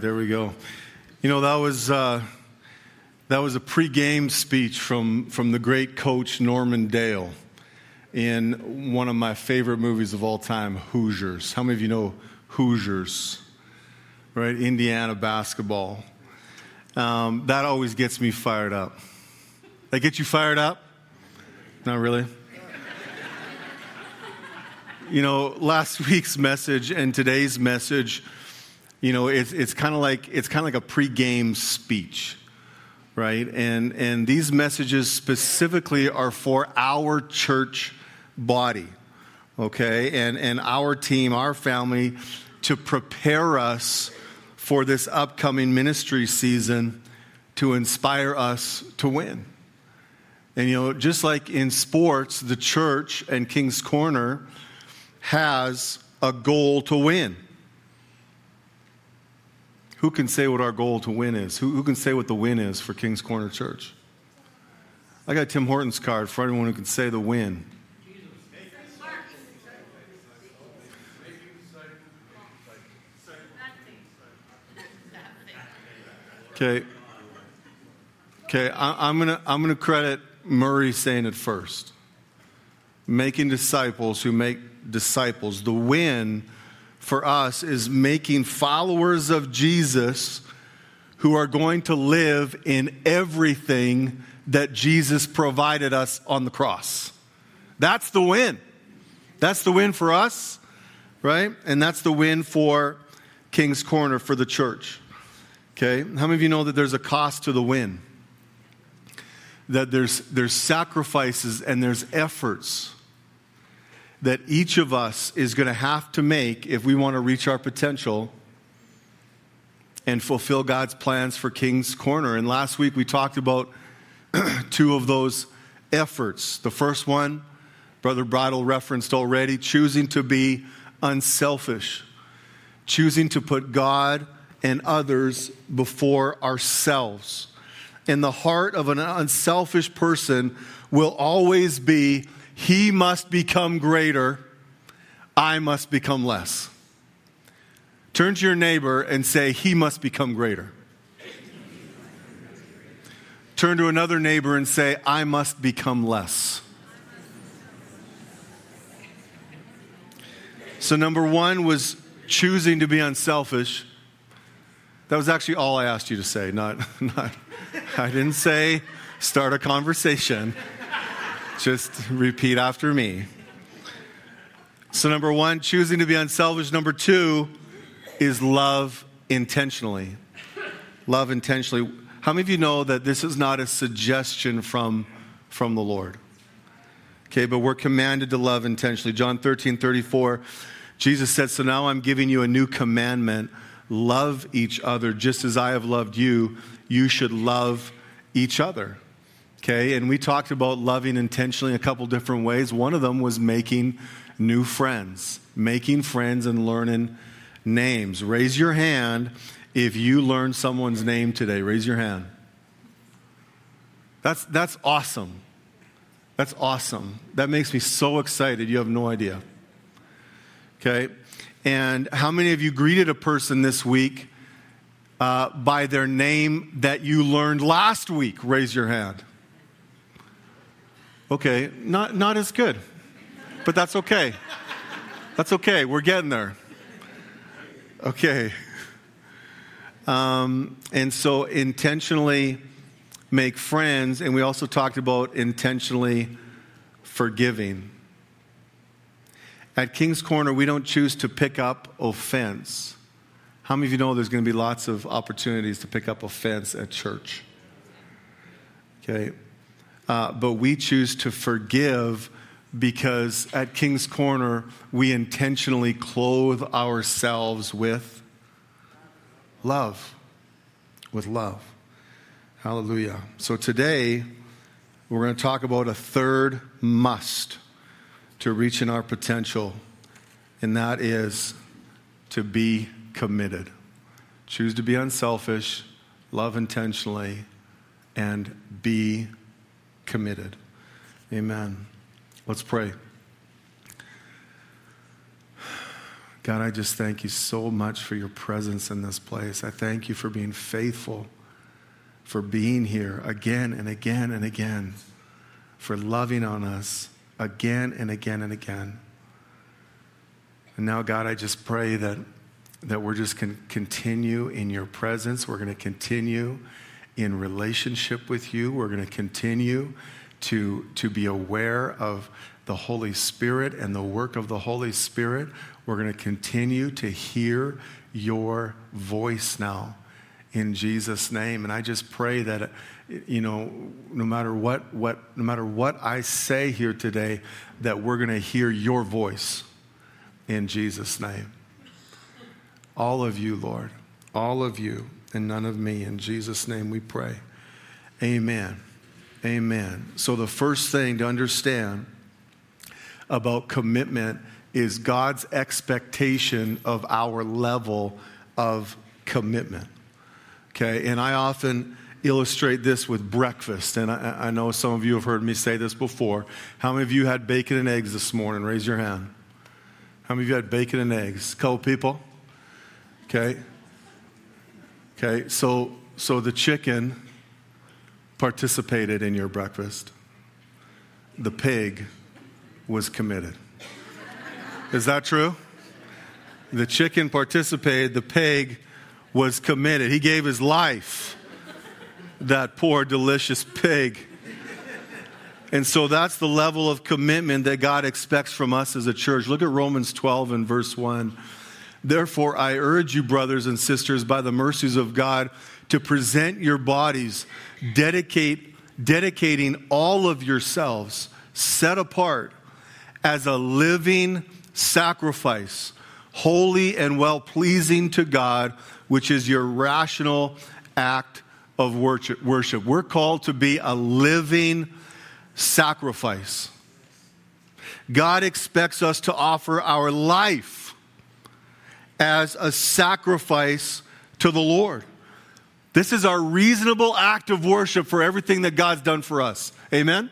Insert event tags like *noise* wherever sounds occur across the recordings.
There we go. You know that was uh, that was a pre-game speech from from the great coach Norman Dale in one of my favorite movies of all time, Hoosiers. How many of you know Hoosiers? Right, Indiana basketball. Um, that always gets me fired up. That get you fired up? Not really. you know, last *laughs* week's message and today's message you know, it's, it's kind of like it's kind of like a pre-game speech, right? And and these messages specifically are for our church body, okay, and and our team, our family, to prepare us for this upcoming ministry season, to inspire us to win. And you know, just like in sports, the church and King's Corner has a goal to win who can say what our goal to win is? Who, who can say what the win is for King's Corner Church? I got Tim Hortons card for anyone who can say the win. Okay. Okay, I, am gonna I'm gonna credit Murray saying it first. Making disciples who make disciples. The win for us is making followers of Jesus who are going to live in everything that Jesus provided us on the cross. That's the win. That's the win for us, right? And that's the win for King's Corner for the church. Okay? How many of you know that there's a cost to the win? That there's, there's sacrifices and there's efforts that each of us is going to have to make if we want to reach our potential and fulfill God's plans for King's Corner. And last week we talked about *clears throat* two of those efforts. The first one, Brother Bridle referenced already, choosing to be unselfish, choosing to put God and others before ourselves. And the heart of an unselfish person will always be he must become greater, I must become less. Turn to your neighbor and say, He must become greater. Turn to another neighbor and say, I must become less. So, number one was choosing to be unselfish. That was actually all I asked you to say, not, *laughs* not I didn't say start a conversation. Just repeat after me. So, number one, choosing to be unselfish. Number two is love intentionally. Love intentionally. How many of you know that this is not a suggestion from, from the Lord? Okay, but we're commanded to love intentionally. John 13, 34, Jesus said, So now I'm giving you a new commandment love each other just as I have loved you. You should love each other. Okay, and we talked about loving intentionally a couple different ways. One of them was making new friends, making friends and learning names. Raise your hand if you learned someone's name today. Raise your hand. That's, that's awesome. That's awesome. That makes me so excited. You have no idea. Okay? And how many of you greeted a person this week uh, by their name that you learned last week? Raise your hand. Okay, not, not as good, but that's okay. That's okay. We're getting there. Okay. Um, and so intentionally make friends, and we also talked about intentionally forgiving. At King's Corner, we don't choose to pick up offense. How many of you know there's going to be lots of opportunities to pick up offense at church? Okay. Uh, but we choose to forgive because at King's Corner, we intentionally clothe ourselves with love. With love. Hallelujah. So today, we're going to talk about a third must to reaching our potential, and that is to be committed. Choose to be unselfish, love intentionally, and be committed. Amen. Let's pray. God, I just thank you so much for your presence in this place. I thank you for being faithful, for being here again and again and again, for loving on us again and again and again. And now, God, I just pray that, that we're just going to continue in your presence. We're going to continue in relationship with you. We're going to continue to, to be aware of the Holy Spirit and the work of the Holy Spirit. We're going to continue to hear your voice now in Jesus' name. And I just pray that, you know, no matter what, what, no matter what I say here today, that we're going to hear your voice in Jesus' name. All of you, Lord, all of you, and none of me. In Jesus' name we pray. Amen. Amen. So, the first thing to understand about commitment is God's expectation of our level of commitment. Okay, and I often illustrate this with breakfast, and I, I, know some of you have heard me say this before. How many of you had bacon and eggs this morning? Raise your hand. How many of you had bacon and eggs? A couple people? Okay. Okay, so so the chicken participated in your breakfast. The pig was committed. Is that true? The chicken participated, the pig was committed. He gave his life, that poor, delicious pig. And so that's the level of commitment that God expects from us as a church. Look at Romans 12 and verse 1. Therefore, I urge you, brothers and sisters, by the mercies of God, to present your bodies, dedicate, dedicating all of yourselves, set apart as a living sacrifice, holy and well pleasing to God, which is your rational act of worship. We're called to be a living sacrifice. God expects us to offer our life as a sacrifice to the Lord. This is our reasonable act of worship for everything that God's done for us. Amen?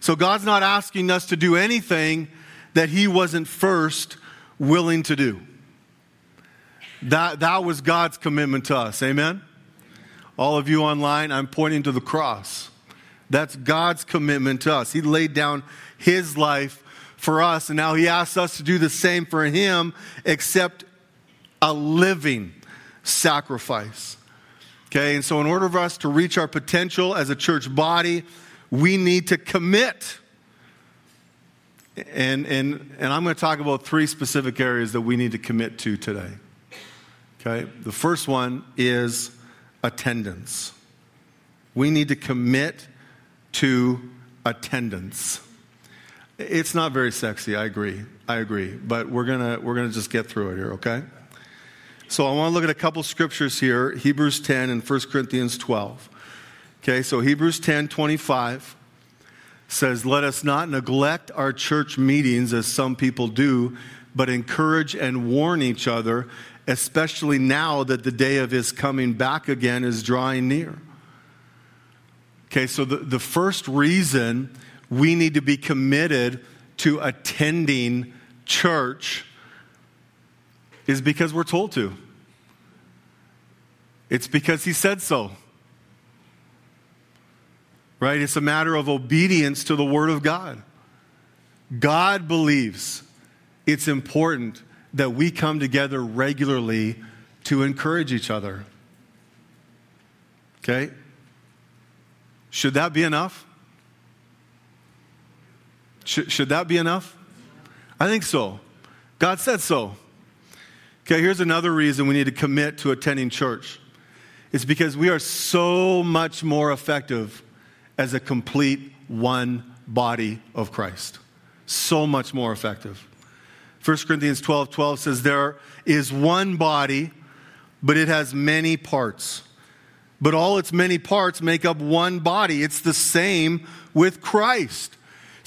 So God's not asking us to do anything that He wasn't first willing to do. That, that was God's commitment to us. Amen? All of you online, I'm pointing to the cross. That's God's commitment to us. He laid down His life for us, and now He asks us to do the same for Him, except a living sacrifice. Okay, and so in order for us to reach our potential as a church body, we need to commit. And, and, and I'm going to talk about three specific areas that we need to commit to today. Okay? The first one is attendance. We need to commit to attendance. It's not very sexy, I agree. I agree. But we're going to we're going to just get through it here, okay? So I want to look at a couple scriptures here Hebrews 10 and 1 Corinthians 12. Okay, so Hebrews 10 25 says, Let us not neglect our church meetings as some people do, but encourage and warn each other, especially now that the day of his coming back again is drawing near. Okay, so the, the first reason we need to be committed to attending church is because we're told to. It's because he said so. Right? It's a matter of obedience to the Word of God. God believes it's important that we come together regularly to encourage each other. Okay? Should that be enough? Should, should that be enough? I think so. God said so. Okay, here's another reason we need to commit to attending church. It's because we are so much more effective as a complete one body of Christ. So much more effective. 1 Corinthians 12 12 says, There is one body, but it has many parts. But all its many parts make up one body. It's the same with Christ.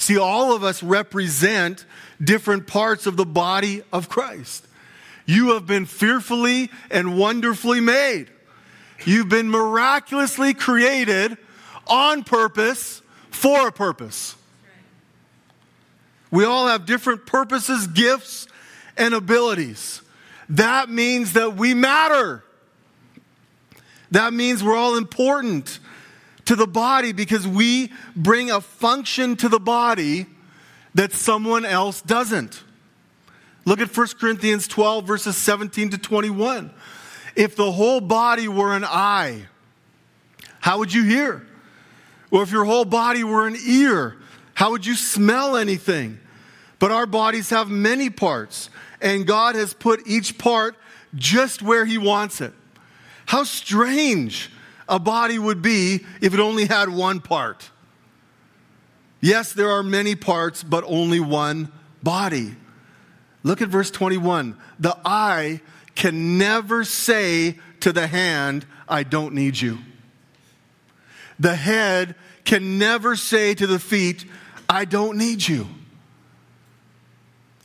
See, all of us represent different parts of the body of Christ. You have been fearfully and wonderfully made. You've been miraculously created on purpose for a purpose. We all have different purposes, gifts, and abilities. That means that we matter. That means we're all important to the body because we bring a function to the body that someone else doesn't. Look at 1 Corinthians 12, verses 17 to 21. If the whole body were an eye, how would you hear? Or if your whole body were an ear, how would you smell anything? But our bodies have many parts, and God has put each part just where He wants it. How strange a body would be if it only had one part. Yes, there are many parts, but only one body. Look at verse 21. The eye can never say to the hand, I don't need you. The head can never say to the feet, I don't need you.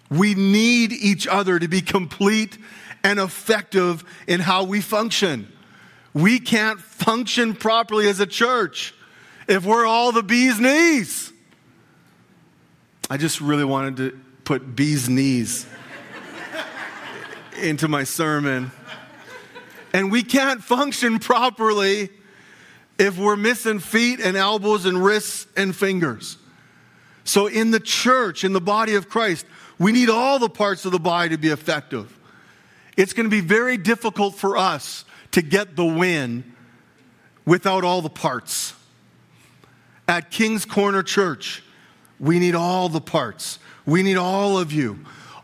We need each other to be complete and effective in how we function. We can't function properly as a church if we're all the bee's knees. I just really wanted to put bee's knees *laughs* into my sermon. And we can't function properly if we're missing feet and elbows and wrists and fingers. So, in the church, in the body of Christ, we need all the parts of the body to be effective. It's going to be very difficult for us to get the win without all the parts. At King's Corner Church, we need all the parts. We need all of you.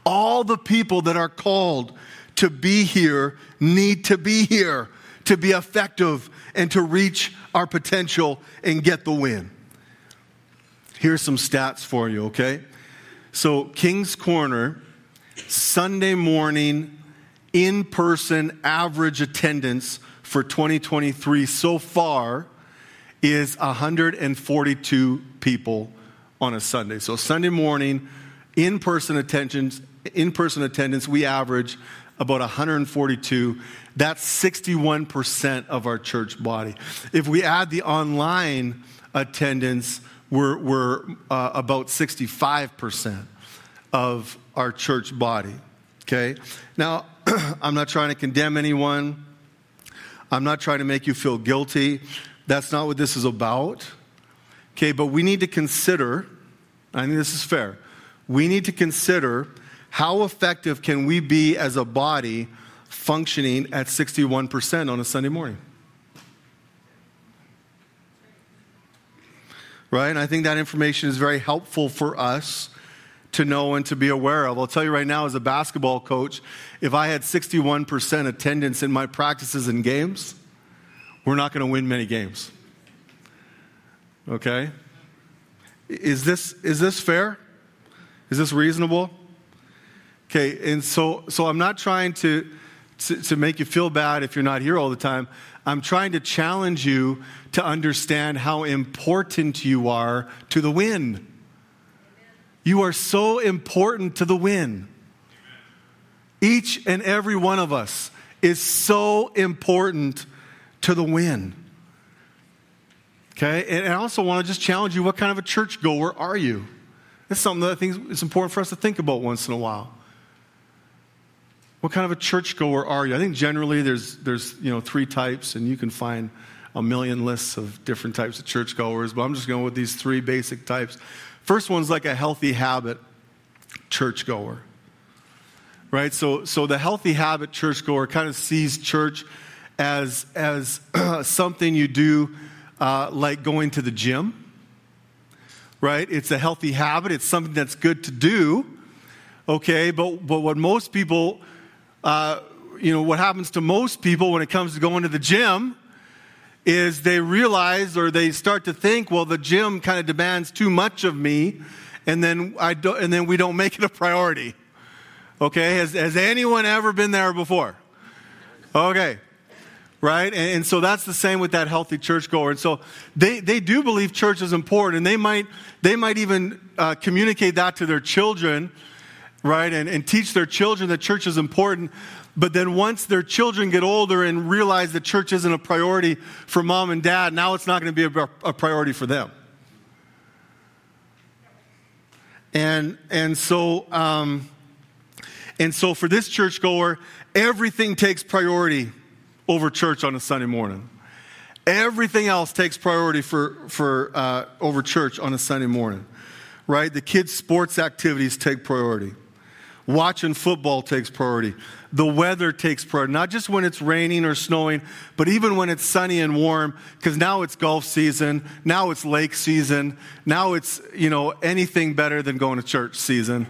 All the people that are called to be here need to be here to be effective and to reach our potential and get the win. Here's some stats for you, okay? So, King's Corner, Sunday morning, in person average attendance for 2023 so far is 142 people on a Sunday. So, Sunday morning, in person attendance, in person attendance, we average about 142. That's 61% of our church body. If we add the online attendance, we're, we're uh, about 65% of our church body. Okay? Now, *clears throat* I'm not trying to condemn anyone. I'm not trying to make you feel guilty. That's not what this is about. Okay, but we need to consider, I think this is fair. We need to consider how effective can we be as a body functioning at 61% on a Sunday morning? Right? And I think that information is very helpful for us to know and to be aware of. I'll tell you right now, as a basketball coach, if I had 61% attendance in my practices and games, we're not going to win many games. Okay? Is this, is this fair? Is this reasonable? Okay, and so, so I'm not trying to, to, to make you feel bad if you're not here all the time. I'm trying to challenge you to understand how important you are to the win. You are so important to the win. Each and every one of us is so important to the win. Okay? And I also want to just challenge you what kind of a churchgoer are you? That's something that I think is important for us to think about once in a while. What kind of a churchgoer are you? I think generally there's, there's you know, three types, and you can find a million lists of different types of churchgoers, but I'm just going with these three basic types. First one's like a healthy habit churchgoer. Right? So, so the healthy habit churchgoer kind of sees church as, as *clears throat* something you do uh, like going to the gym. Right? It's a healthy habit, it's something that's good to do. Okay, but, but what most people uh, you know, what happens to most people when it comes to going to the gym is they realize or they start to think, well, the gym kind of demands too much of me, and then I don't, and then we don't make it a priority. Okay, has, has anyone ever been there before? Okay, right? And, and, so that's the same with that healthy churchgoer. And so they, they do believe church is important, and they might they might even uh, communicate that to their children right? And, and teach their children that church is important. But then once their children get older and realize that church isn't a priority for mom and dad, now it's not going to be a, a priority for them. And, and so, um, and so for this churchgoer, everything takes priority over church on a Sunday morning. Everything else takes priority for, for, uh, over church on a Sunday morning, right? The kids' sports activities take priority. Watching football takes priority. The weather takes priority, not just when it's raining or snowing, but even when it's sunny and warm, because now it's golf season, now it's lake season, now it's, you know, anything better than going to church season,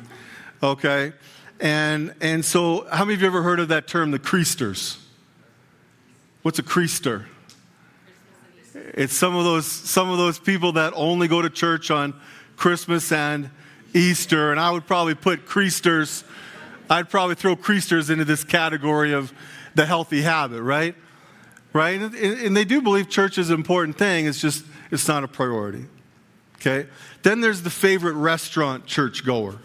okay? And, and so, how many of you ever heard of that term, the creasters? What's a creaster? It's some of those some of those people that only go to church on Christmas and Easter, and I would probably put creasters. I'd probably throw creasters into this category of the healthy habit, right? Right, and, and they do believe church is an important thing. It's just it's not a priority. Okay. Then there's the favorite restaurant church goer,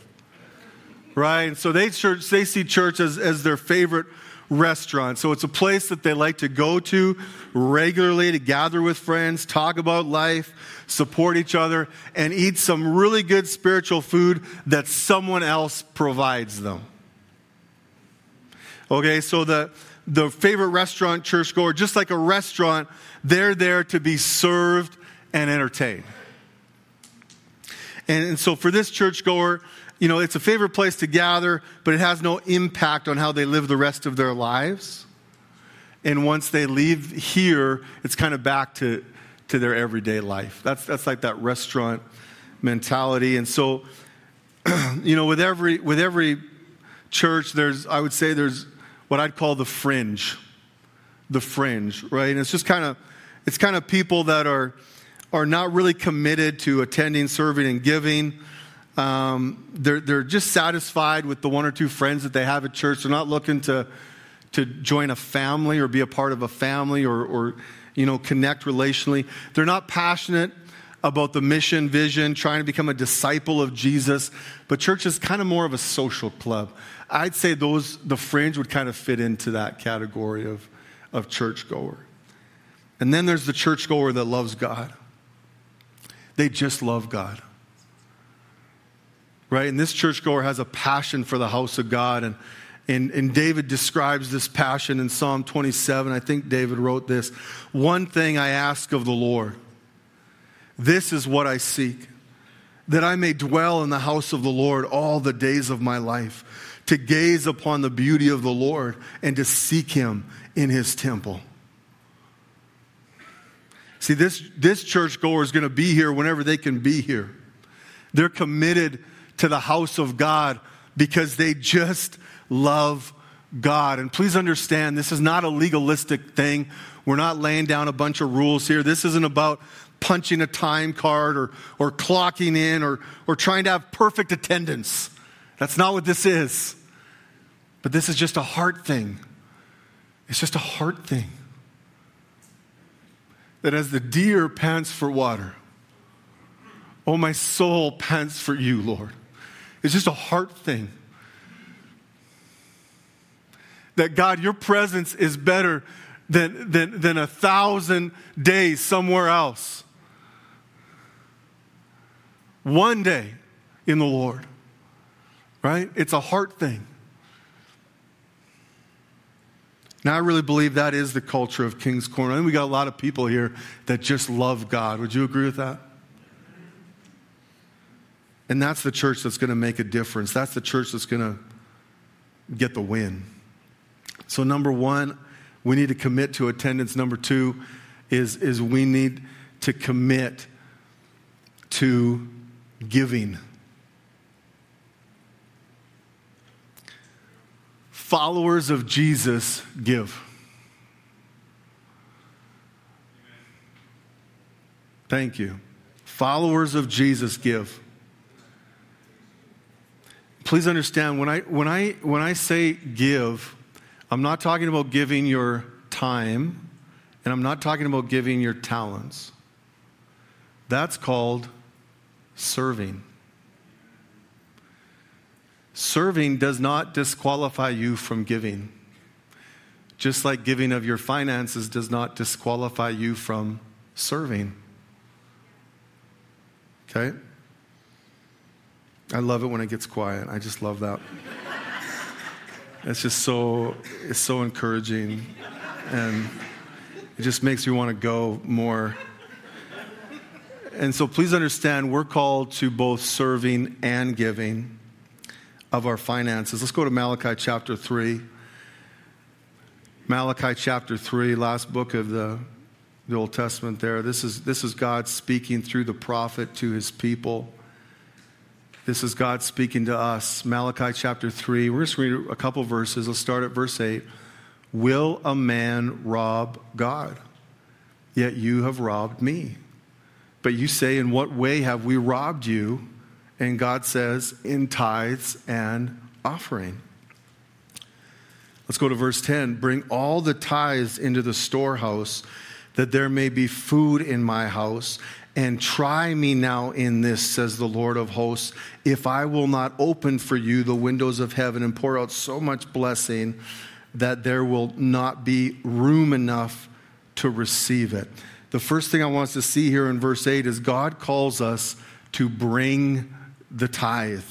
right? And so they church they see church as, as their favorite restaurant. So it's a place that they like to go to regularly to gather with friends, talk about life, support each other, and eat some really good spiritual food that someone else provides them. Okay, so the, the favorite restaurant churchgoer, just like a restaurant, they're there to be served and entertained. And, and so for this churchgoer, you know, it's a favorite place to gather, but it has no impact on how they live the rest of their lives. And once they leave here, it's kind of back to, to their everyday life. That's, that's like that restaurant mentality. And so, *clears throat* you know, with every, with every church, there's, I would say there's what I'd call the fringe. The fringe, right? And it's just kind of, it's kind of people that are, are not really committed to attending, serving, and giving. Um, they're, they're just satisfied with the one or two friends that they have at church. They're not looking to, to join a family or be a part of a family or, or you know, connect relationally. They're not passionate about the mission, vision, trying to become a disciple of Jesus. But church is kind of more of a social club. I'd say those, the fringe would kind of fit into that category of, of churchgoer. And then there's the churchgoer that loves God. They just love God right? And this churchgoer has a passion for the house of God. And, and, and David describes this passion in Psalm 27. I think David wrote this One thing I ask of the Lord, this is what I seek, that I may dwell in the house of the Lord all the days of my life, to gaze upon the beauty of the Lord and to seek him in his temple. See, this, this churchgoer is going to be here whenever they can be here. They're committed to the house of God because they just love God. And please understand, this is not a legalistic thing. We're not laying down a bunch of rules here. This isn't about punching a time card or, or clocking in or, or trying to have perfect attendance. That's not what this is. But this is just a heart thing. It's just a heart thing. That as the deer pants for water, oh, my soul pants for you, Lord. It's just a heart thing. That God, your presence is better than, than, than a thousand days somewhere else. One day in the Lord, right? It's a heart thing. Now, I really believe that is the culture of King's Corner. I think we got a lot of people here that just love God. Would you agree with that? And that's the church that's going to make a difference. That's the church that's going to get the win. So, number one, we need to commit to attendance. Number two is, is we need to commit to giving. Followers of Jesus give. Thank you. Followers of Jesus give please understand when I, when, I, when I say give, I'm not talking about giving your time, and I'm not talking about giving your talents. That's called serving. Serving does not disqualify you from giving. Just like giving of your finances does not disqualify you from serving. Okay? I love it when it gets quiet. I just love that. it's just so it's so encouraging and it just makes me want to go more. And so please understand we're called to both serving and giving of our finances. Let's go to Malachi chapter 3. Malachi chapter 3, last book of the, the Old Testament there. This is, this is God speaking through the prophet to his people. This is God speaking to us. Malachi chapter 3. We're just going to read a couple verses. Let's start at verse 8. Will a man rob God? Yet you have robbed me. But you say, In what way have we robbed you? And God says, In tithes and offering. Let's go to verse 10. Bring all the tithes into the storehouse, that there may be food in my house. And try me now in this, says the Lord of hosts, if I will not open for you the windows of heaven and pour out so much blessing that there will not be room enough to receive it. The first thing I want us to see here in verse 8 is God calls us to bring the tithe.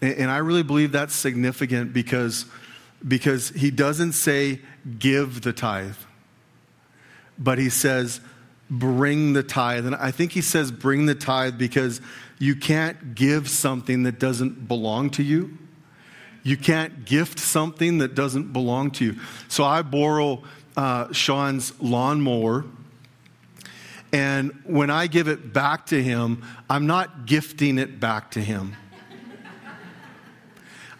And I really believe that's significant because, because he doesn't say give the tithe, but he says bring the tithe. And I think he says bring the tithe because you can't give something that doesn't belong to you. You can't gift something that doesn't belong to you. So I borrow uh, Sean's lawnmower. And when I give it back to him, I'm not gifting it back to him.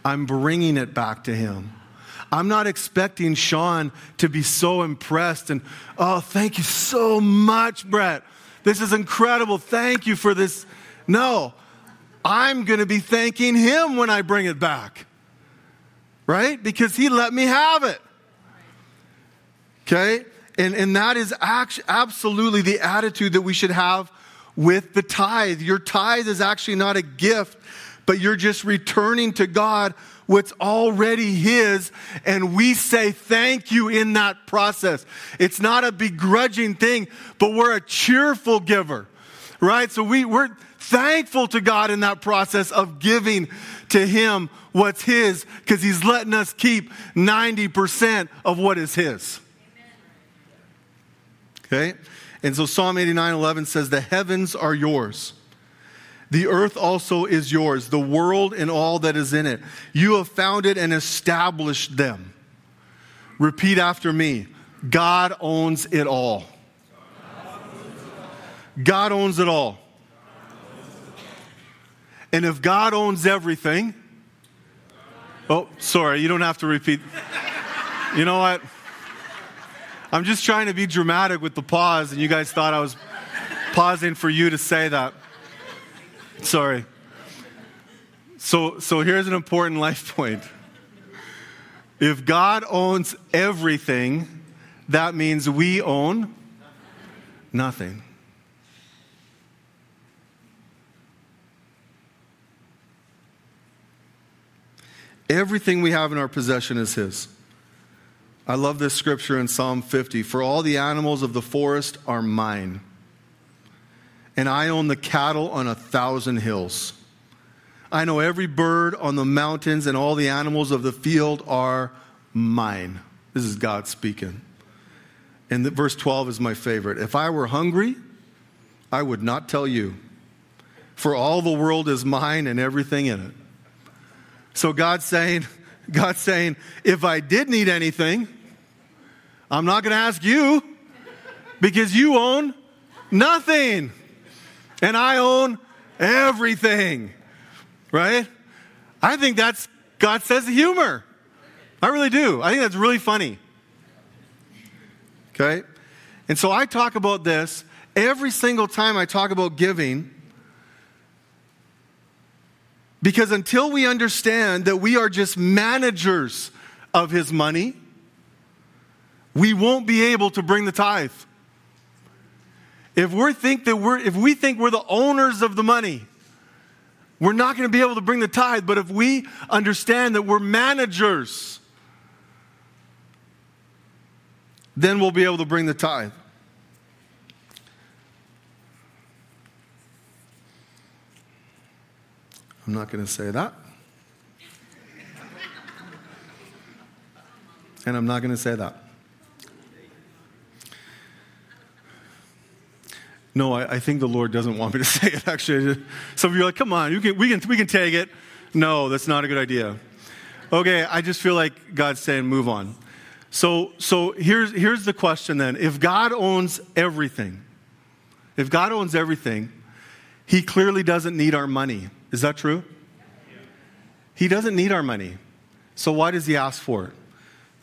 I'm bringing it back to him. I'm not expecting Sean to be so impressed and, oh, thank you so much, Brett. This is incredible. Thank you for this. No, I'm going to be thanking him when I bring it back, right? Because he let me have it. Okay? And, and that is actually, absolutely the attitude that we should have with the tithe. Your tithe is actually not a gift, but you're just returning to God what's already His, and we say thank you in that process. It's not a begrudging thing, but we're a cheerful giver, right? So we, we're thankful to God in that process of giving to Him what's His because He's letting us keep 90% of what is His. Okay? And so Psalm 89 11 says, The heavens are yours the earth also is yours, the world and all that is in it. You have founded and established them. Repeat after me God owns it all. God owns it all. And if God owns everything, oh, sorry, you don't have to repeat. You know what? I'm just trying to be dramatic with the pause, and you guys thought I was pausing for you to say that. Sorry. So, so here's an important life point. If God owns everything, that means we own nothing. Everything we have in our possession is His. I love this scripture in Psalm 50 For all the animals of the forest are mine and I own the cattle on a thousand hills. I know every bird on the mountains and all the animals of the field are mine. This is God speaking. And the, verse 12 is my favorite. If I were hungry, I would not tell you, for all the world is mine and everything in it. So God's saying, God's saying, if I did need anything, I'm not going to ask you because you own nothing and I own everything. Right? I think that's God says humor. I really do. I think that's really funny. Okay? And so I talk about this every single time I talk about giving because until we understand that we are just managers of his money, we won't be able to bring the tithe. If we think that we're if we think we're the owners of the money, we're not going to be able to bring the tithe, but if we understand that we're managers, then we'll be able to bring the tithe. I'm not going to say that. And I'm not going to say that. No, I, I, think the Lord doesn't want me to *laughs* say it, actually. Some of you are like, come on, can, we, can, we can take it. No, that's not a good idea. Okay, I just feel like God's saying, move on. So, so here's, here's the question then. If God owns everything, if God owns everything, he clearly doesn't need our money. Is that true? He doesn't need our money. So why does he ask for it?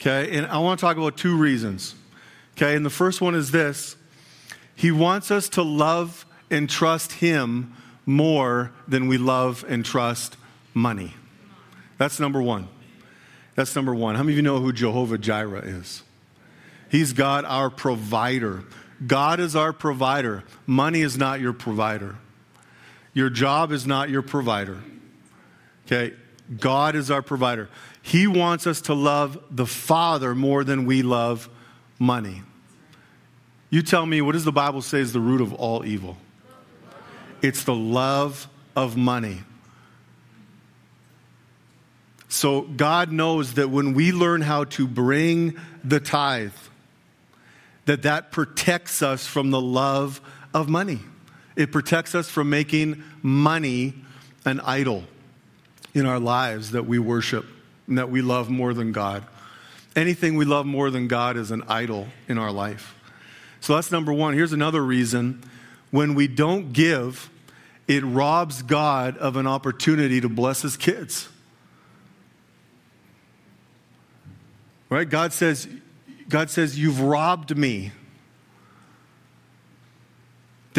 Okay, and I want to talk about two reasons. Okay, and the first one is this He wants us to love and trust Him more than we love and trust money. That's number one. That's number one. How many of you know who Jehovah Jireh is? He's God, our provider. God is our provider. Money is not your provider. Your job is not your provider. Okay? God is our provider. He wants us to love the Father more than we love money. You tell me, what does the Bible say is the root of all evil? It's the love of money. So God knows that when we learn how to bring the tithe, that that protects us from the love of money. It protects us from making money an idol in our lives that we worship and that we love more than God. Anything we love more than God is an idol in our life. So that's number one. Here's another reason when we don't give, it robs God of an opportunity to bless his kids. Right? God says, God says, You've robbed me.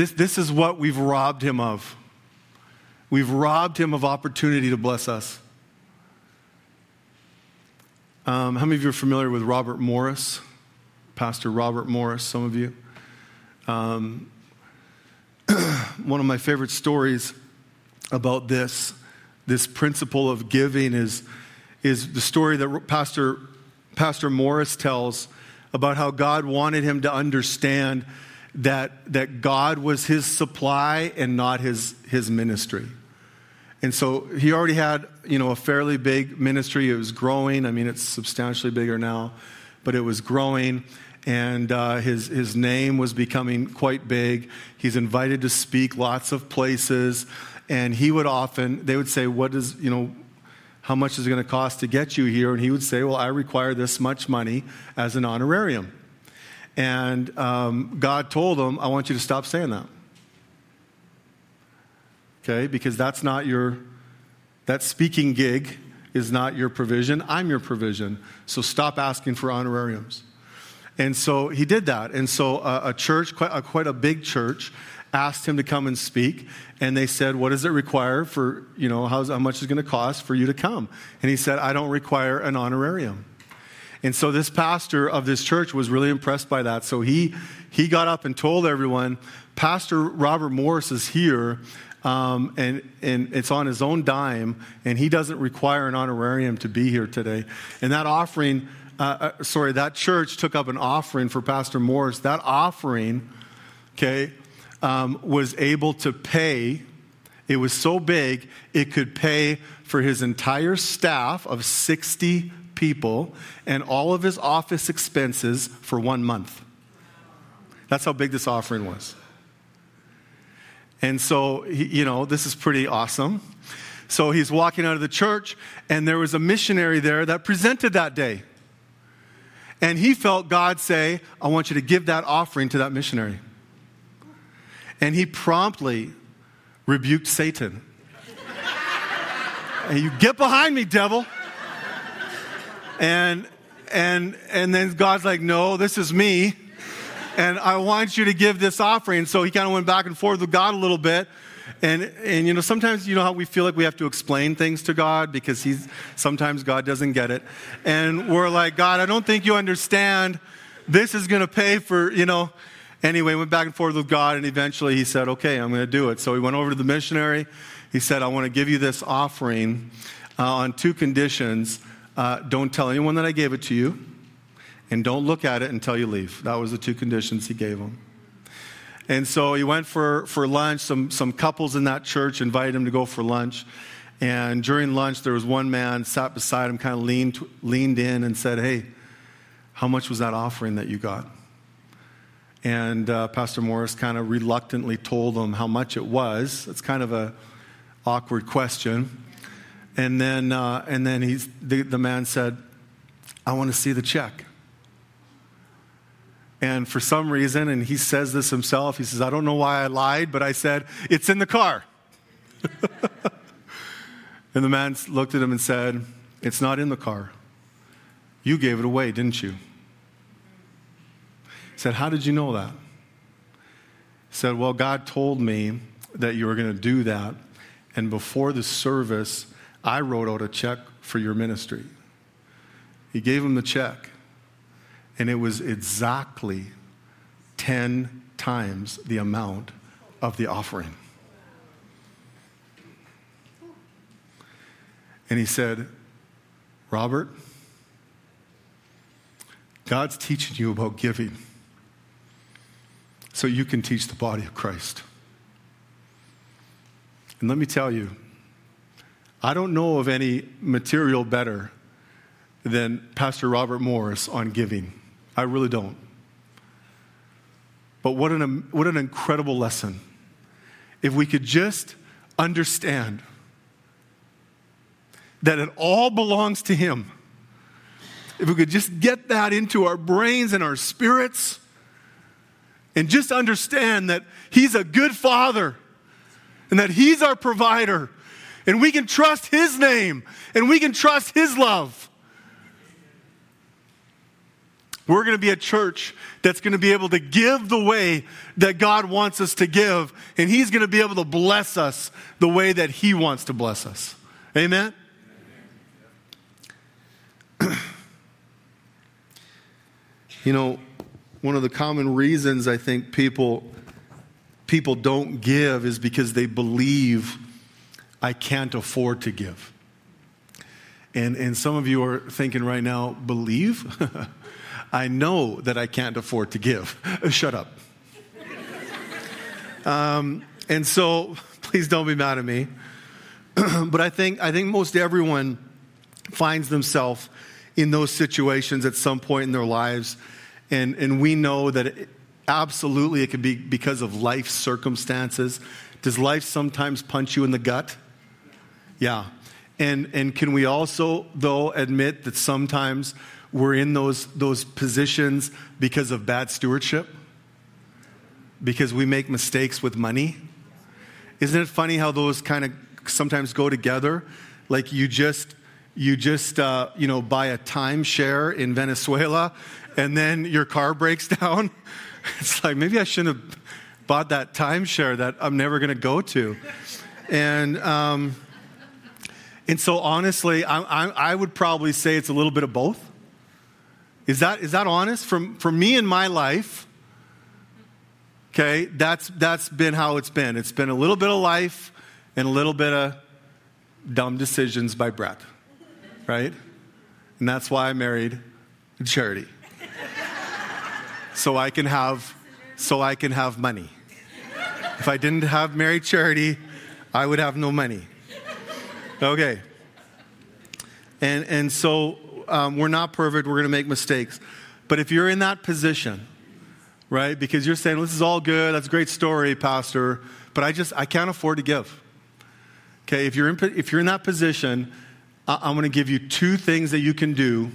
This, this is what we've robbed him of. We've robbed him of opportunity to bless us. Um, how many of you are familiar with Robert Morris? Pastor Robert Morris, some of you. Um, *clears throat* one of my favorite stories about this, this principle of giving, is, is the story that Pastor, Pastor Morris tells about how God wanted him to understand that, that God was his supply and not his, his ministry. And so he already had, you know, a fairly big ministry. It was growing. I mean, it's substantially bigger now, but it was growing. And uh, his, his name was becoming quite big. He's invited to speak lots of places. And he would often, they would say, What is, you know, how much is it going to cost to get you here? And he would say, Well, I require this much money as an honorarium. And um, God told him, I want you to stop saying that okay? Because that's not your, that speaking gig is not your provision. I'm your provision. So stop asking for honorariums. And so he did that. And so a, a church, quite a, quite a big church, asked him to come and speak. And they said, What does it require for, you know, how much is going to cost for you to come? And he said, I don't require an honorarium. And so this pastor of this church was really impressed by that. So he, he got up and told everyone, Pastor Robert Morris is here um, and, and it's on his own dime, and he doesn't require an honorarium to be here today. And that offering, uh, uh, sorry, that church took up an offering for Pastor Morris. That offering, okay, um, was able to pay. It was so big, it could pay for his entire staff of 60 people and all of his office expenses for one month. That's how big this offering was. And so, you know, this is pretty awesome. So he's walking out of the church, and there was a missionary there that presented that day. And he felt God say, I want you to give that offering to that missionary. And he promptly rebuked Satan. *laughs* and you get behind me, devil. And and and then God's like, No, this is me and I want you to give this offering. So he kind of went back and forth with God a little bit. And, and you know, sometimes you know how we feel like we have to explain things to God because he's sometimes God doesn't get it. And we're like, God, I don't think you understand. This is going to pay for, you know. Anyway, went back and forth with God, and eventually he said, Okay, I'm going to do it. So he went over to the missionary. He said, I want to give you this offering uh, on two conditions. Uh, don't tell anyone that I gave it to you and don't look at it until you leave. That was the two conditions he gave him. And so he went for, for lunch. Some, some couples in that church invited him to go for lunch. And during lunch, there was one man sat beside him, kind of leaned, leaned in and said, Hey, how much was that offering that you got? And uh, Pastor Morris kind of reluctantly told him how much it was. It's kind of a awkward question. And then, uh, and then he's, the, the man said, I want to see the check. And for some reason, and he says this himself, he says, I don't know why I lied, but I said, It's in the car. *laughs* and the man looked at him and said, It's not in the car. You gave it away, didn't you? He said, How did you know that? He said, Well, God told me that you were going to do that. And before the service, I wrote out a check for your ministry. He gave him the check and it was exactly 10 times the amount of the offering. And he said, Robert, God's teaching you about giving so you can teach the body of Christ. And let me tell you, I don't know of any material better than Pastor Robert Morris on giving. I really don't. But what an, what an incredible lesson. If we could just understand that it all belongs to Him, if we could just get that into our brains and our spirits, and just understand that He's a good Father and that He's our provider, and we can trust His name and we can trust His love. We're going to be a church that's going to be able to give the way that God wants us to give, and He's going to be able to bless us the way that He wants to bless us. Amen? *clears throat* you know, one of the common reasons I think people people don't give is because they believe I can't afford to give. And, and some of you are thinking right now, believe? *laughs* I know that I can't afford to give. *laughs* Shut up. *laughs* um, and so, please don't be mad at me. *clears throat* but I think, I think most everyone finds themselves in those situations at some point in their lives. And, and we know that it, absolutely it could be because of life circumstances. Does life sometimes punch you in the gut? Yeah. And, and can we also, though, admit that sometimes we're in those, those positions because of bad stewardship, because we make mistakes with money. Isn't it funny how those kind of sometimes go together? Like you just, you just, uh, you know, buy a timeshare in Venezuela and then your car breaks *laughs* down. It's like, maybe I shouldn't have bought that timeshare that I'm never going to go to. And, um, and so honestly, I, I, I would probably say it's a little bit of both. Is that, is that honest? From, for me in my life, okay, that's, that's been how it's been. It's been a little bit of life and a little bit of dumb decisions by Brett, right? And that's why I married Charity. so I can have, so I can have money. If I didn't have married Charity, I would have no money. Okay. And, and so um, we're not perfect. We're going to make mistakes. But if you're in that position, right, because you're saying, this is all good. That's a great story, Pastor. But I just, I can't afford to give. Okay, if you're in, if you're in that position, I'm going to give you two things that you can do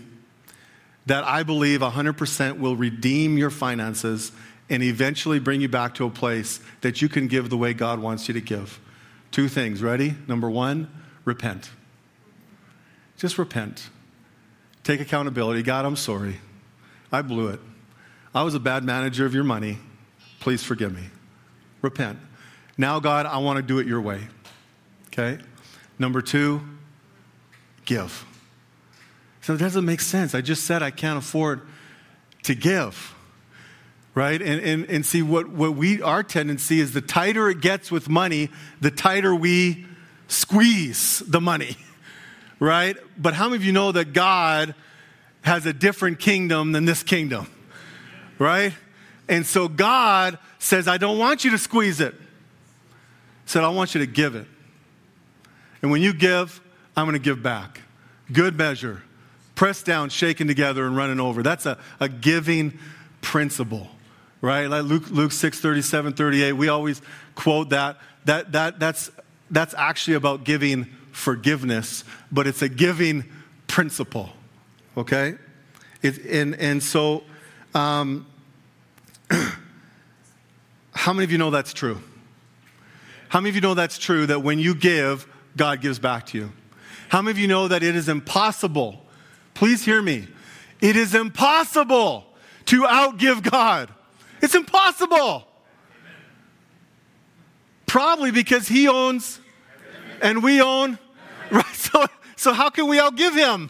that I believe 100% will redeem your finances and eventually bring you back to a place that you can give the way God wants you to give. Two things. Ready? Number one, repent. Just repent. Take accountability. God, I'm sorry. I blew it. I was a bad manager of your money. Please forgive me. Repent. Now, God, I want to do it your way. Okay? Number two, give. So it doesn't make sense. I just said I can't afford to give. Right? And, and, and see, what, what we, our tendency is the tighter it gets with money, the tighter we squeeze the money *laughs* right? But how many of you know that God has a different kingdom than this kingdom, right? And so God says, I don't want you to squeeze it. He said, I want you to give it. And when you give, I'm going to give back. Good measure. Pressed down, shaken together, and running over. That's a, a giving principle, right? Like Luke, Luke 6, 37, 38. We always quote that. that, that that's, that's actually about giving forgiveness, but it's a giving principle, okay? It, and, and so, um, *clears throat* how many of you know that's true? How many of you know that's true that when you give, God gives back to you? How many of you know that it is impossible? Please hear me. It is impossible to outgive God. It's impossible. Probably because He owns and we own, *laughs* right? So, so how can we outgive Him?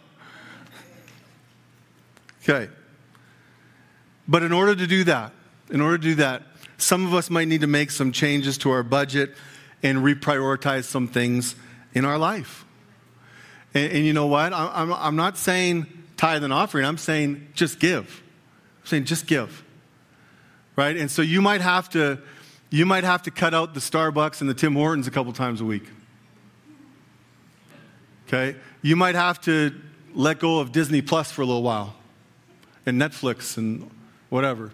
Okay. But in order to do that, in order to do that, some of us might need to make some changes to our budget and reprioritize some things in our life. And, and you know what? I'm, I'm not saying tithe and offering, I'm saying just give. I'm saying just give. Right? And so you might have to you might have to cut out the Starbucks and the Tim Hortons a couple times a week. Okay? You might have to let go of Disney Plus for a little while and Netflix and whatever.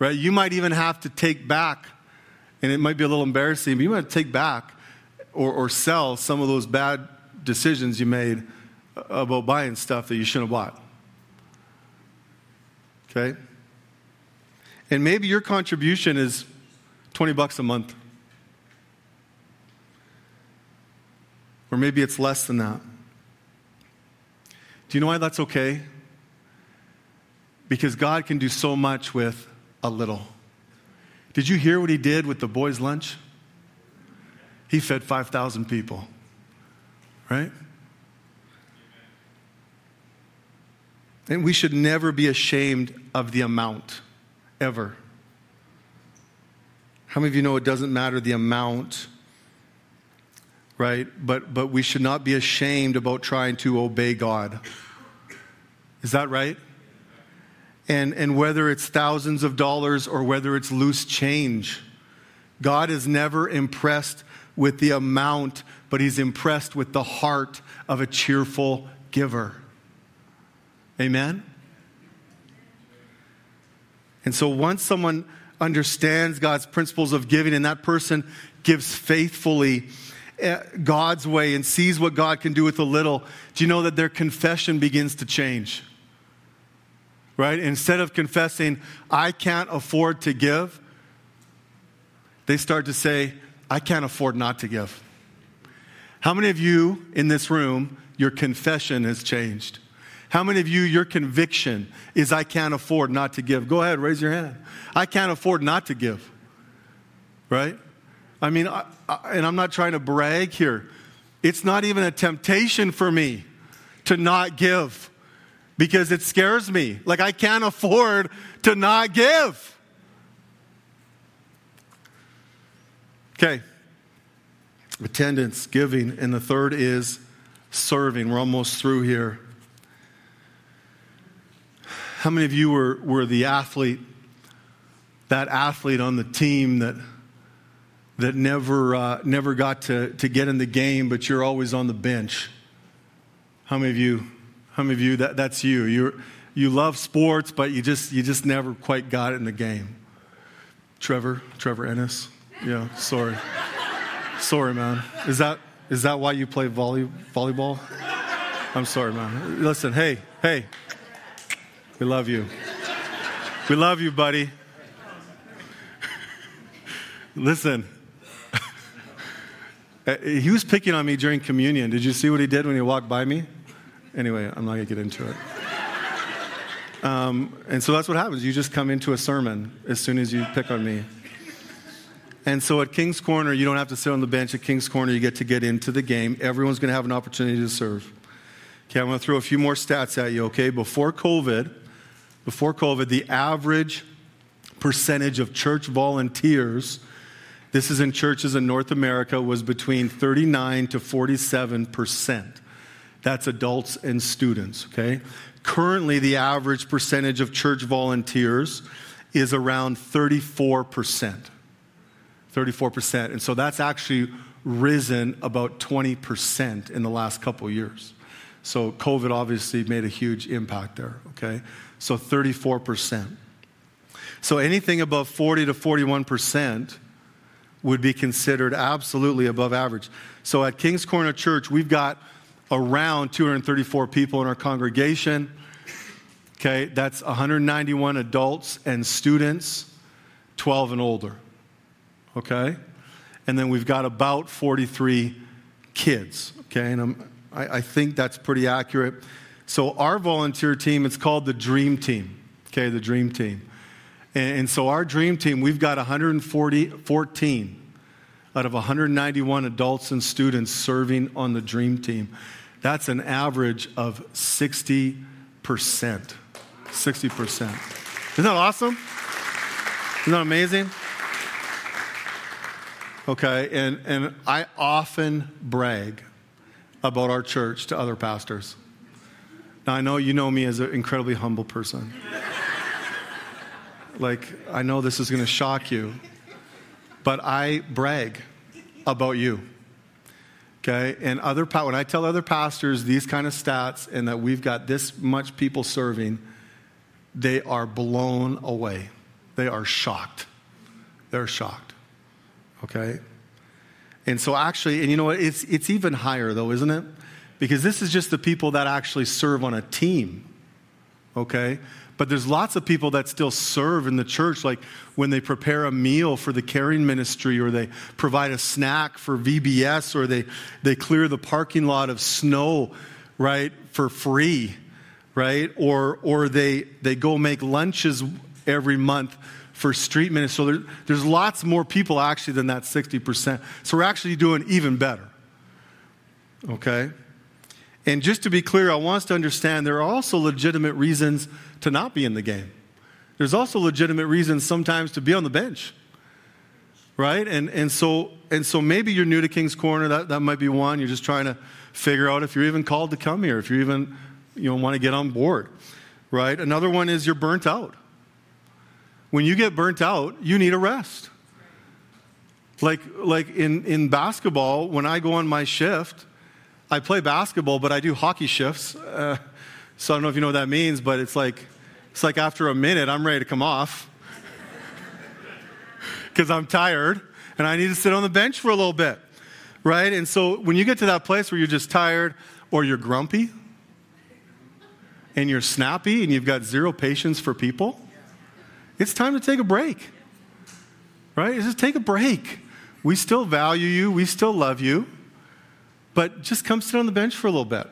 Right? You might even have to take back, and it might be a little embarrassing, but you might take back or, or sell some of those bad decisions you made about buying stuff that you shouldn't have bought. Okay? And maybe your contribution is 20 bucks a month. Or maybe it's less than that. Do you know why that's okay? Because God can do so much with a little. Did you hear what he did with the boys' lunch? He fed 5,000 people, right? And we should never be ashamed of the amount, ever. How many of you know it doesn't matter the amount, right? But, but we should not be ashamed about trying to obey God. Is that right? and, and whether it's thousands of dollars or whether it's loose change. God is never impressed with the amount, but He's impressed with the heart of a cheerful giver. Amen? And so once someone understands God's principles of giving and that person gives faithfully eh, God's way and sees what God can do with a little, do you know that their confession begins to change? right? Instead of confessing, I can't afford to give, they start to say, I can't afford not to give. How many of you in this room, your confession has changed? How many of you, your conviction is, I can't afford not to give? Go ahead, raise your hand. I can't afford not to give, right? I mean, I, I, and I'm not trying to brag here. It's not even a temptation for me to not give because it scares me. Like, I can't afford to not give. Okay. Attendance, giving, and the third is serving. We're almost through here. How many of you were, were the athlete, that athlete on the team that, that never, uh, never got to, to get in the game, but you're always on the bench? How many of you how many of you, that, that's you. you you love sports, but you just, you just never quite got it in the game. Trevor, Trevor Ennis. Yeah, sorry. sorry, man. Is that, is that why you play volley, volleyball? I'm sorry, man. Listen, hey, hey, we love you. We love you, buddy. *laughs* Listen, *laughs* he was picking on me during communion. Did you see what he did when he walked by me? Anyway, I'm not going to get into it. Um, and so that's what happens. You just come into a sermon as soon as you pick on me. And so at King's Corner, you don't have to sit on the bench. At King's Corner, you get to get into the game. Everyone's going to have an opportunity to serve. Okay, I'm going to throw a few more stats at you, okay? Before COVID, before COVID, the average percentage of church volunteers, this is in churches in North America, was between 39 to 47 percent. That's adults and students, okay? Currently, the average percentage of church volunteers is around 34%. 34%. And so that's actually risen about 20% in the last couple years. So COVID obviously made a huge impact there, okay? So 34%. So anything above 40 to 41% would be considered absolutely above average. So at King's Corner Church, we've got around 234 people in our congregation. Okay, that's 191 adults and students, 12 and older. Okay? And then we've got about 43 kids. Okay, and I, I think that's pretty accurate. So our volunteer team, it's called the Dream Team. Okay, the Dream Team. And, and so our Dream Team, we've got 114 out of 191 adults and students serving on the Dream Team. That's an average of 60%. 60%. Isn't that awesome? Isn't that amazing? Okay, and, and I often brag about our church to other pastors. Now, I know you know me as an incredibly humble person. like, I know this is going to shock you, but I brag about you. Okay, and other when I tell other pastors these kind of stats and that we've got this much people serving, they are blown away. They are shocked. They're shocked. Okay? And so actually, and you know what, it's it's even higher though, isn't it? Because this is just the people that actually serve on a team. Okay? But there's lots of people that still serve in the church, like when they prepare a meal for the caring ministry, or they provide a snack for VBS, or they, they clear the parking lot of snow, right, for free, right? Or, or they, they go make lunches every month for street ministry. So there, there's lots more people actually than that 60%. So we're actually doing even better. Okay? And just to be clear, I want us to understand there are also legitimate reasons to not be in the game. There's also legitimate reasons sometimes to be on the bench. Right? And, and, so, and so maybe you're new to King's Corner. That, that might be one. You're just trying to figure out if you're even called to come here, if you even you know, want to get on board. Right? Another one is you're burnt out. When you get burnt out, you need a rest. Like, like in, in basketball, when I go on my shift, I play basketball, but I do hockey shifts. Uh, so I don't know if you know what that means, but it's like, it's like after a minute, I'm ready to come off *laughs* because I'm tired and I need to sit on the bench for a little bit, right? And so when you get to that place where you're just tired or you're grumpy and you're snappy and you've got zero patience for people, it's time to take a break, right? Just take a break. We still value you, we still love you but just come sit on the bench for a little bit.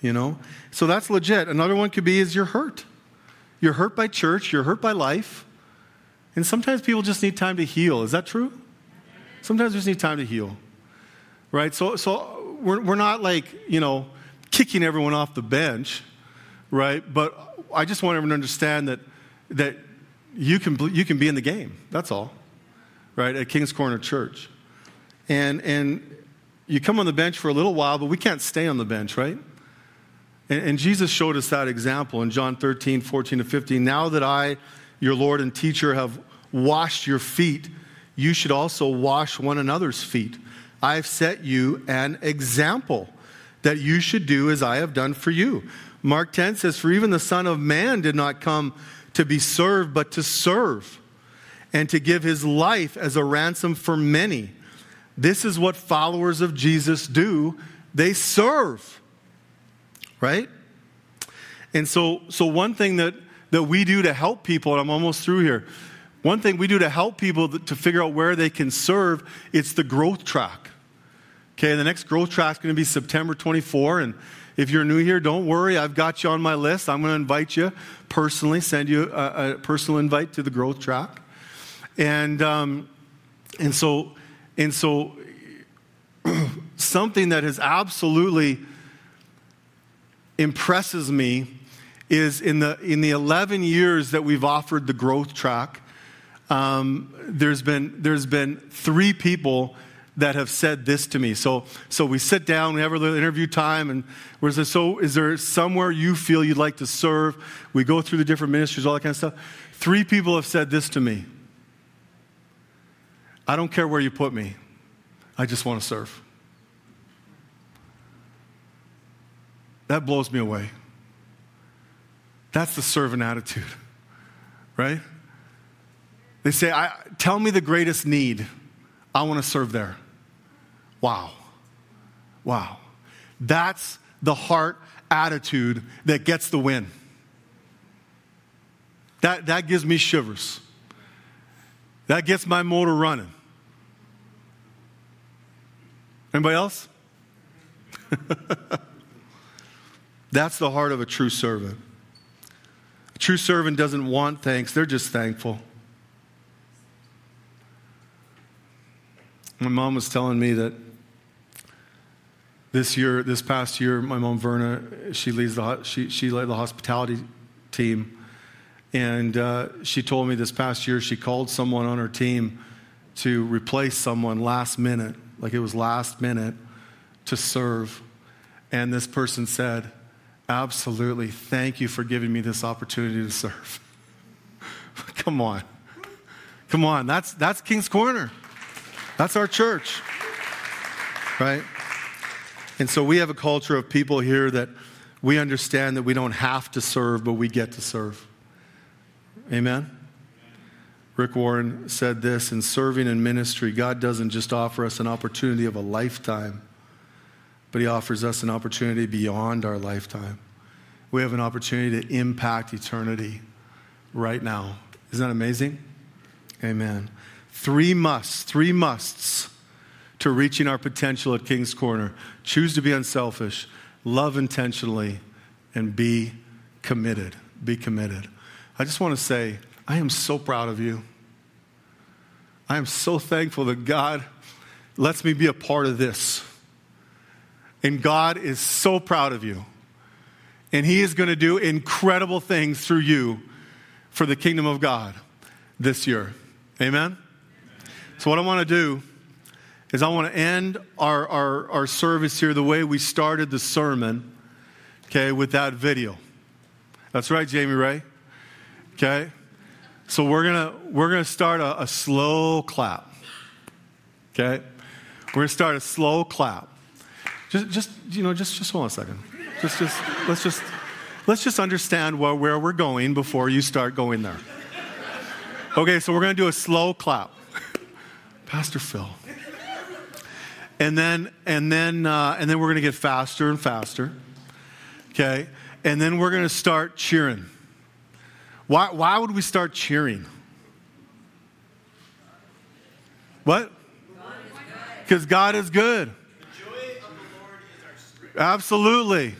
You know? So that's legit. Another one could be is you're hurt. You're hurt by church, you're hurt by life. And sometimes people just need time to heal. Is that true? Sometimes we just need time to heal. Right? So so we're we're not like, you know, kicking everyone off the bench, right? But I just want everyone to understand that that you can you can be in the game. That's all. Right? At King's Corner Church. And and you come on the bench for a little while, but we can't stay on the bench, right? And, and, Jesus showed us that example in John 13, 14 to 15. Now that I, your Lord and teacher, have washed your feet, you should also wash one another's feet. I've set you an example that you should do as I have done for you. Mark 10 says, For even the Son of Man did not come to be served, but to serve, and to give his life as a ransom for many. This is what followers of Jesus do they serve. Right? And so, so one thing that, that we do to help people, and I'm almost through here, one thing we do to help people to figure out where they can serve, it's the growth track. Okay, the next growth track is going to be September 24. And if you're new here, don't worry, I've got you on my list. I'm going to invite you personally, send you a, a personal invite to the growth track. And, um, and so and so, *clears throat* something that has absolutely impresses me is in the, in the 11 years that we've offered the growth track, um, there's, been, there's been three people that have said this to me. So, so we sit down, we have a little interview time, and we're so is there somewhere you feel you'd like to serve? We go through the different ministries, all that kind of stuff. Three people have said this to me I don't care where you put me. I just want to serve. That blows me away. That's the servant attitude, right? They say, Tell me the greatest need. I want to serve there. Wow. Wow. That's the heart attitude that gets the win. That, that gives me shivers. That gets my motor running. Anybody else? *laughs* That's the heart of a true servant. A true servant doesn't want thanks, they're just thankful. My mom was telling me that this year, this past year, my mom Verna, she leads the she she led the hospitality team, and uh, she told me this past year she called someone on her team to replace someone last minute, like it was last minute, to serve, and this person said, "Absolutely, thank you for giving me this opportunity to serve." *laughs* Come on, come on, that's that's King's Corner, that's our church, right? And so we have a culture of people here that we understand that we don't have to serve, but we get to serve. Amen? Rick Warren said this in serving in ministry, God doesn't just offer us an opportunity of a lifetime, but He offers us an opportunity beyond our lifetime. We have an opportunity to impact eternity right now. Isn't that amazing? Amen. Three musts, three musts to reaching our potential at King's Corner. Choose to be unselfish, love intentionally, and be committed. Be committed. I just want to say, I am so proud of you. I am so thankful that God lets me be a part of this. And God is so proud of you. And He is going to do incredible things through you for the kingdom of God this year. Amen? So, what I want to do is I want to end our, our, our service here the way we started the sermon, okay, with that video. That's right, Jamie Ray. Okay? So we're gonna we're gonna start a, a slow clap. Okay? We're gonna start a slow clap. Just just you know, just just hold on a second. Just just let's just let's just understand where, where we're going before you start going there. Okay, so we're gonna do a slow clap. Pastor Phil. And then, and then, uh, and then we're to get faster and faster. Okay? And then we're to start cheering. Why, why would we start cheering? What? Because God is good. Absolutely.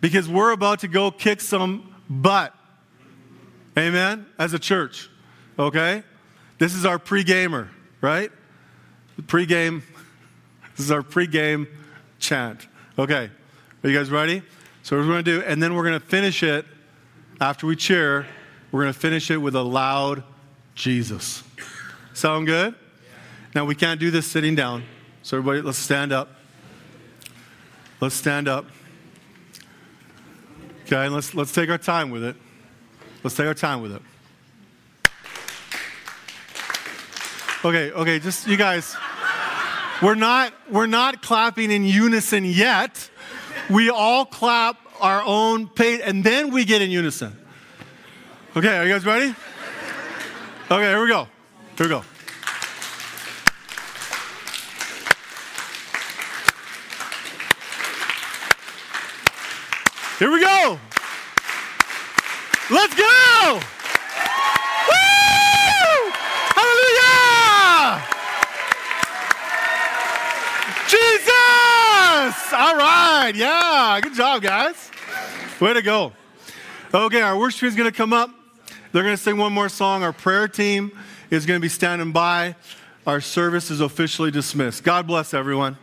Because we're about to go kick some butt. Amen? As a church. Okay? This is our pre gamer, right? Pre-game. *laughs* This is our pre-game chant. Okay. Are you guys ready? So we're going to do, and then we're going to finish it after we cheer. We're going to finish it with a loud Jesus. Sound good? Now we can't do this sitting down. So everybody, let's stand up. Let's stand up. Okay, and let's let's take our time with it. Let's take our time with it. Okay, okay, just you guys. We're not we're not clapping in unison yet. We all clap our own pace and then we get in unison. Okay, are you guys ready? Okay, here we go. Here we go. Here we go. Let's go. All right. Yeah. Good job, guys. Way to go. Okay, our worship is going to come up. They're going to sing one more song. Our prayer team is going to be standing by. Our service is officially dismissed. God bless everyone.